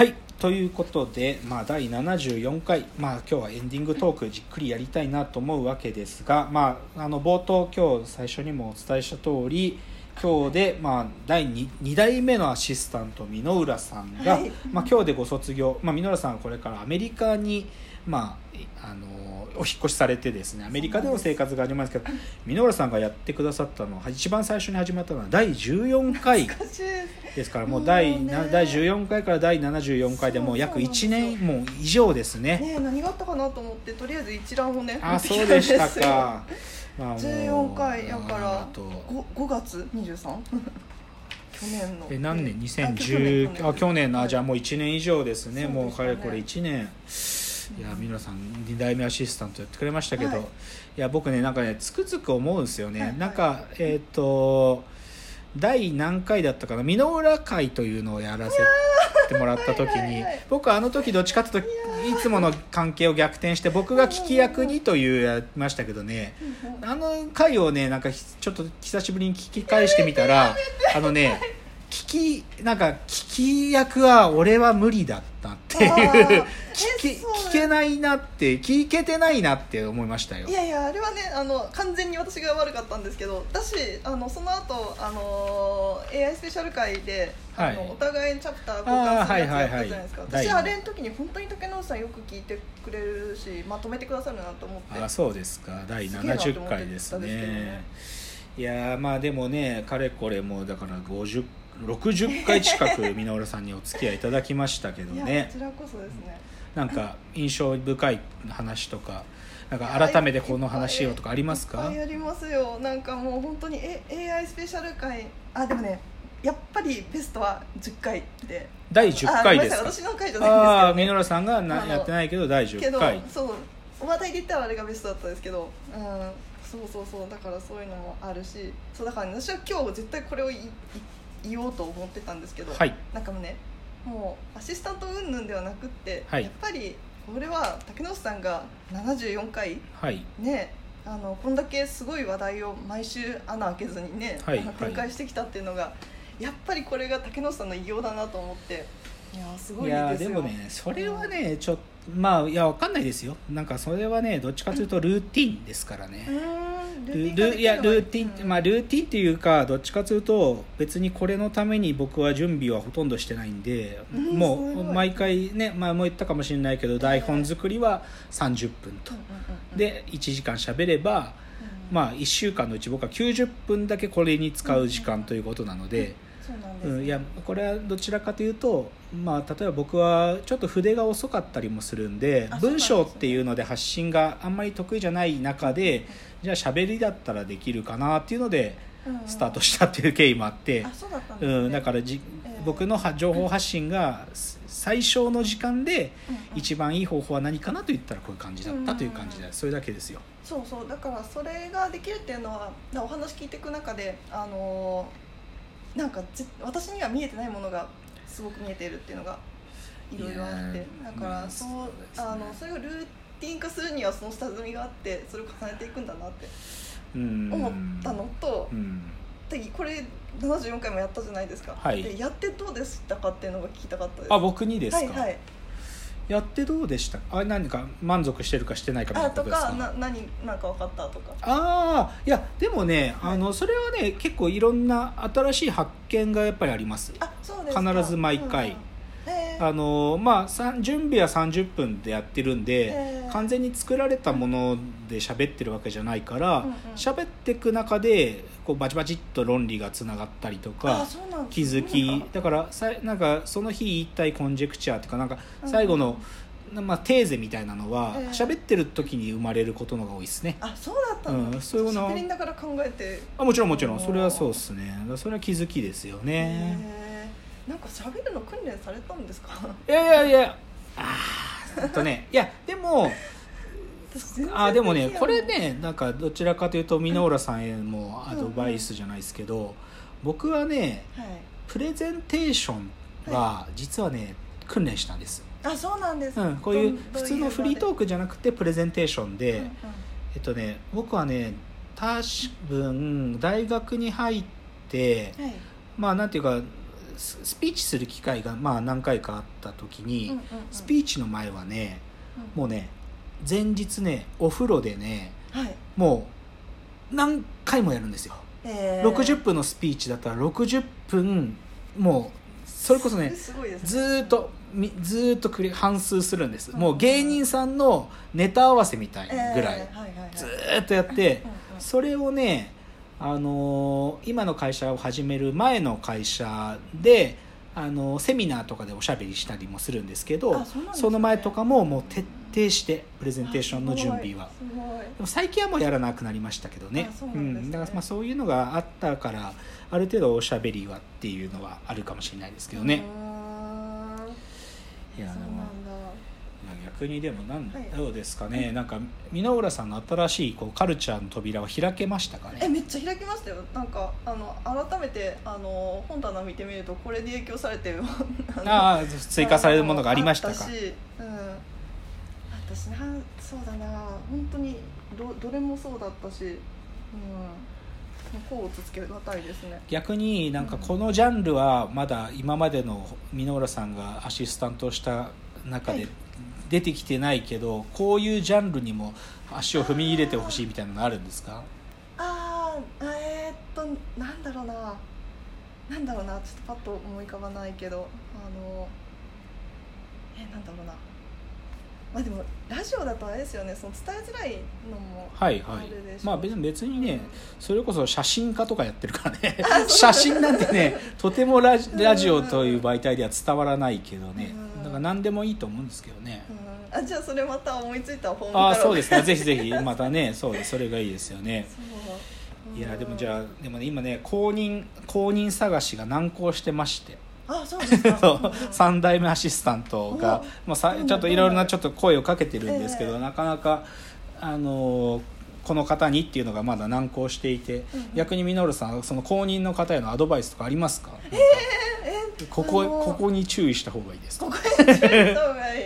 はいということで、まあ、第74回、まあ、今日はエンディングトークじっくりやりたいなと思うわけですが、まあ、あの冒頭今日最初にもお伝えした通り今日で、まあ、第 2, 2代目のアシスタント箕浦さんが、はい。まあ、今日でご卒業、まあ、箕浦さんはこれからアメリカに、まあ、あのお引っ越しされてですねアメリカでの生活が始まるんですけど箕浦さんがやってくださったのは一番最初に始まったのは第14回ですからもう第ねな第14回から第74回でもう約1年もう以上ですね。ねえ何があったかなと思ってとりあえず一覧をねあそうでしたか、まあ、もう14回やからあと。5, 5月 23? 去年の。え何年？あ2010あ去年のあじゃあうもう1年以上ですね。もうかれこれ1年いや皆さん2代目アシスタントやってくれましたけど、はい。い、や僕ねなんかねつくづく思うんですよね、はい。はいなんかえっ、と第何回だったかな？箕浦会というのをやらせてもらった時に はい僕はあの時どっちかというといつもの関係を逆転して僕が聞き役にというやりましたけどね。あの回をねなんかひちょっと久しぶりに聞き返してみたらあのね聞きなんか聞き役は俺は無理だったっていう 聞け聞けないなって聞けてないなって思いましたよ。いやいやあれはねあの完全に私が悪かったんですけどだしあのその後あの AI スペシャル会で、はい。あのお互いチャプター交換するやつやったじゃないですか、はいはいはい私あれの時に本当に竹野内さんよく聞いてくれるしまとめてくださるなと思って。あそうですか。第すげえなと思って70回ですね。ね。いやーまあでもねかれこれもうだから50 60回近く箕浦さんにお付き合いいただきましたけどね。こちらこそですね。なんか印象深い話とかなんか改めてこの話をとかありますか？ありますよ。なんかもう本当にえ AI スペシャル回あでもねやっぱりベストは10回で。第10回です私の回じゃああないんですけど、ね、箕浦さんがなやってないけど第け10ど回そうお話題で言ったらあれがベストだったんですけど、うん、そうそうそう。だからそういうのもあるし。そうだから、ね、私は今日絶対これをいい言おうと思ってたんですけど、はい。なんかもうねもうアシスタント云々ではなくって、はい。やっぱり俺は竹野内さんが74回はい。ねあのこんだけすごい話題を毎週穴開けずにね、はい。展開してきたっていうのが、やっぱりこれが竹野内さんの偉業だなと思っていやーすごいいですよ。でもねそれはねちょっとまあいやわかんないですよ。なんかそれはねどっちかというとルーティンですからね。ルい？やルーティン、うんまあルーティンっていうかどっちかというと別にこれのために僕は準備はほとんどしてないんで、うん。もう毎回ね前も言ったかもしれないけど台本作りは30分と。で1時間喋ればうん。まあ1週間のうち僕は90分だけこれに使う時間ということなので、そうなんいやこれはどちらかというと、まあ、例えば僕はちょっと筆が遅かったりもするんで文章っていうので発信があんまり得意じゃない中でじゃあ喋りだったらできるかなっていうのでスタートしたっていう経緯もあって。うんだからじええ。僕のは情報発信が最小の時間で一番いい方法は何かなと言ったらこういう感じだったという感じうんでそれだけですよ。そうそう。だからそれができるっていうのはお話聞いていく中であのーなんかぜ私には見えてないものがすごく見えているっていうのがいろいろあって。だからまあそう,、そうねあのそれがルーティン化するにはその下積みがあってそれを重ねていくんだなってうん。思ったのと、うんでこれ74回もやったじゃないですか、はい。でやってどうでしたかっていうのが聞きたかったです。あ僕にですか、はいはいやってどうでした？あ何か満足してるかしてないかみたいあなこととですか？かな何なんか分かったとか。ああいやでもね、はい。あのそれはね結構いろんな新しい発見がやっぱりあります。あそうですか。必ず毎回。うんうん。えーあのまあ準備は30分でやってるんで、えー完全に作られたもので喋ってるわけじゃないからうんうん。喋、っていく中でこうバチバチっと論理がつながったりとか気づき。だからさなんかその日言いたいコンジェクチャーっていうかなんかうん最後の、まあ、テーゼみたいなのはええ。喋ってる時に生まれることのが多いですね。あそうだったんだ、うんそういうの。あもちろんもちろん。それはそうですね。それは気づきですよね。へーなんか喋るの訓練されたんですか？いやいやいや。あーえっとね。いやでもあでもねこれねなんかどちらかというと箕浦さんへもアドバイスじゃないですけど僕はねはい。プレゼンテーションは実はね訓練したんです、あそうなんです。うん、こういう普通のフリートークじゃなくてプレゼンテーションで、うんうん。えっとね僕はね多分大学に入ってはい。まあなんていうかススピーチする機会がまあ何回かあった時に、スピーチの前はねうん。もうね前日ねお風呂でねはい。もう何回もやるんですよ、えー。60分のスピーチだったら60分もうそれこそね ね。ずーっとみずーっと繰り反数するんです、うんもう芸人さんのネタ合わせみたいぐらい、ずーっとやってそれをね、あのー今の会社を始める前の会社で、あのーセミナーとかでおしゃべりしたりもするんですけどあその前とかももう徹底してプレゼンテーションの準備は。でも最近はもうやらなくなりましたけどね。うなんだからまあそういうのがあったからある程度おしゃべりはっていうのはあるかもしれないですけどね。いやでもそうなんだ逆にでもなんはいどうですかね、なんか箕浦さんの新しいこうカルチャーの扉は開けましたかね。えめっちゃ開きましたよ。なんかあの改めてあの本棚見てみるとこれで影響されてるあのああ追加されるものがありましたか。し、うん、私なんそうだな。本当にどどれもそうだったし、うん、こうつつけがたいですね。逆になんかこのジャンルはまだ今までの箕浦さんがアシスタントをした中ではい出てきてないけどこういうジャンルにも足を踏み入れてほしいみたいなのあるんですか？あーえーっとなんだろうな。なんだろうな。ちょっとパッと思い浮かばないけどあのえなんだろうな。まあでもラジオだとあれですよねその伝えづらいのもはいはい。あるでしょう。まあ別に別にねそれこそ写真家とかやってるからね。写真なんてね とてもラジラジオという媒体では伝わらないけどね。うん。だから何でもいいと思うんですけどね。うん。あじゃあそれまた思いついた本ああそうです。ねぜひぜひ。またねそうです。それがいいですよね。いやでもじあゃあでもね今ね公認公認探しが難航してましてあそうですか。そう。うんうん3代目アシスタントがおまあさちょっといろいろなちょっと声をかけてるんですけど、ええ。なかなかあのーこの方にっていうのがまだ難航していて、うんうん。逆に稔さんその公認の方へのアドバイスとかありますか？か。えここあのー。ここに注意した方がいいですか？ここに注意した方がいい。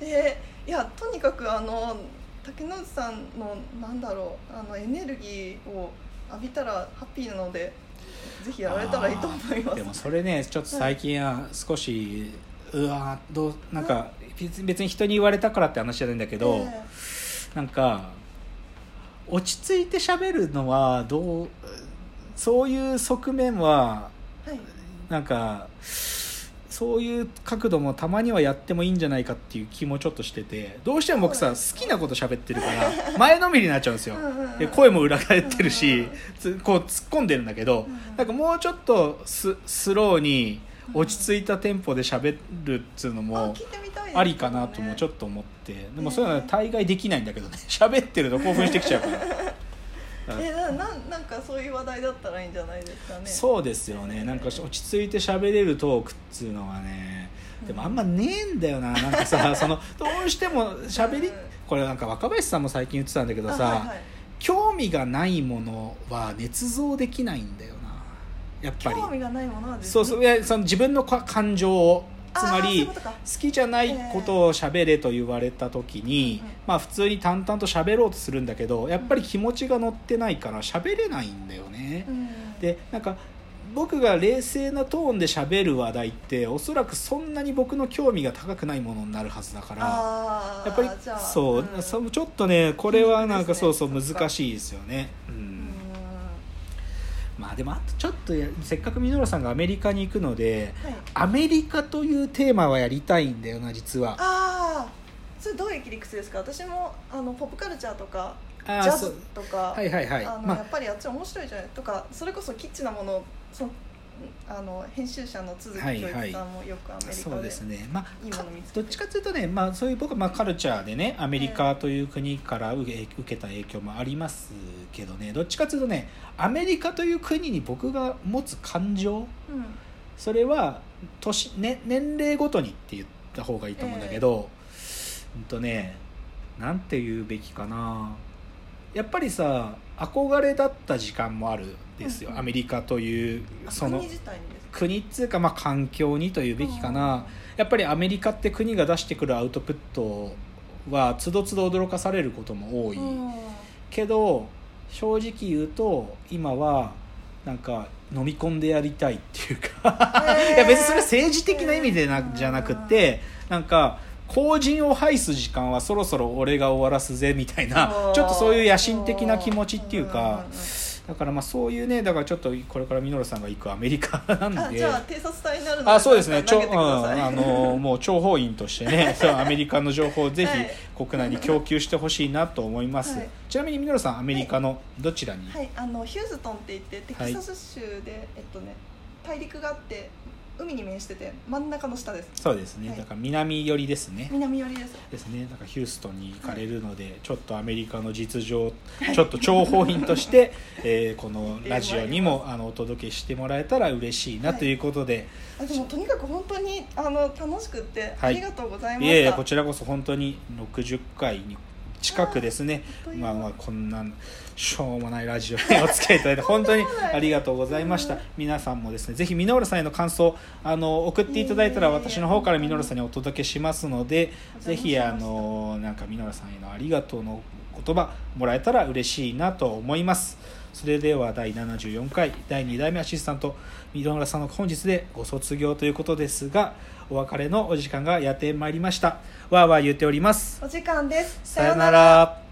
えーいやとにかくあの竹野内さんのなんだろうあのエネルギーを浴びたらハッピーなのでぜひやられたらいいと思います。でもそれねちょっと最近は少し、うわーどうなんか別別に人に言われたからって話じゃないんだけど、えなんか落ち着いて喋るのはどうそういう側面はーはい。なんかそういう角度もたまにはやってもいいんじゃないかっていう気もちょっとしててどうしても僕さ好きなこと喋ってるから 前のめりになっちゃうんですよ。で声も裏返ってるしこう突っ込んでるんだけどなんかもうちょっとススローに落ち着いたテンポで喋るっつうのあもありかなともちょっと思って。でもそういうのはね大概できないんだけどね。喋ってると興奮してきちゃうからえなななんかそういう話題だったらいいんじゃないですかね。そうですよね。なんか落ち着いて喋れるトークっつうのはねでもあんまねえんだよな。なんかさ そのどうしても喋りうん。これなんか若林さんも最近言ってたんだけどさ、あはいはい。興味がないものは捏造できないんだよな。やっぱり。興味がないものはですね。そうそう。いやその自分のか感情をつまり好きじゃないことを喋れと言われた時に、まあ普通に淡々と喋ろうとするんだけどやっぱり気持ちが乗ってないから喋れないんだよね、うん。でなんか僕が冷静なトーンで喋る話題っておそらくそんなに僕の興味が高くないものになるはずだからやっぱりそう、うちょっとねこれはなんかそうそう難しいですよね、ううんんまあでもあとちょっとやせっかく稔さんがアメリカに行くのではい。アメリカというテーマはやりたいんだよな実は。ああそれどういう切り口ですか？私もあのポップカルチャーとかジャズとかはいはいはい。あのまやっぱりあっち面白いじゃない？とかそれこそキッチなものそのあの編集者の都築はい教一さんもよくアメリカで、そうですね、まあ、いいもかの見つけて。どっちかというとね、まあ、そういう僕はまあカルチャーでねアメリカという国から受け受けた影響もありますけどねどっちかというとねアメリカという国に僕が持つ感情うん。それは年、ね、年齢ごとにって言った方がいいと思うんだけど、うんとねなんて言うべきかなやっぱりさ憧れだった時間もあるんですよ、うんうん。アメリカというその国っつうかまあ環境にというべきかな、やっぱりアメリカって国が出してくるアウトプットはつどつど驚かされることも多い、うん。けど正直言うと今はなんか飲み込んでやりたいっていうか。いや別にそれ政治的な意味でなじゃなくてなんか後陣を排す時間はそろそろ俺が終わらすぜみたいなちょっとそういう野心的な気持ちっていうかだからまあそういうねだからちょっとこれからミノルさんが行くアメリカなんで。あじゃあ偵察隊になるのであそうですね、ちょうん、あのもう諜報員としてね そうアメリカの情報をぜはい。ひ国内に供給してほしいなと思います、はい。ちなみにミノルさんアメリカのどちらに、はい。あのヒューズトンって言ってテキサス州で、えっとね大陸があって海に面してて真ん中の下です。そうですね、はい。だから南寄りですね。南寄りです。ですね。だからヒューストンに行かれるので、ちょっとアメリカの実情ちょっと諜報員として、えーこのラジオにもあのお届けしてもらえたら嬉しいなはいとい。うことで、あでもとにかく本当にあの楽しくって、はい。ありがとうございまいした。えいえこちらこそ本当に60回に近くですね。まあまあこんなしょうもないラジオにお付き合いいただいて本当にありがとうございました。皆さんもですねぜひミノルさんへの感想あの送っていただいたら私の方からミノルさんにお届けしますのでぜひあのなんかミノルさんへのありがとうの言葉もらえたら嬉しいなと思います。それでは第74回第2代目アシスタントミノルさんの本日でご卒業ということですがお別れのお時間がやってまいりました。わーわー言っております。お時間です。さよなら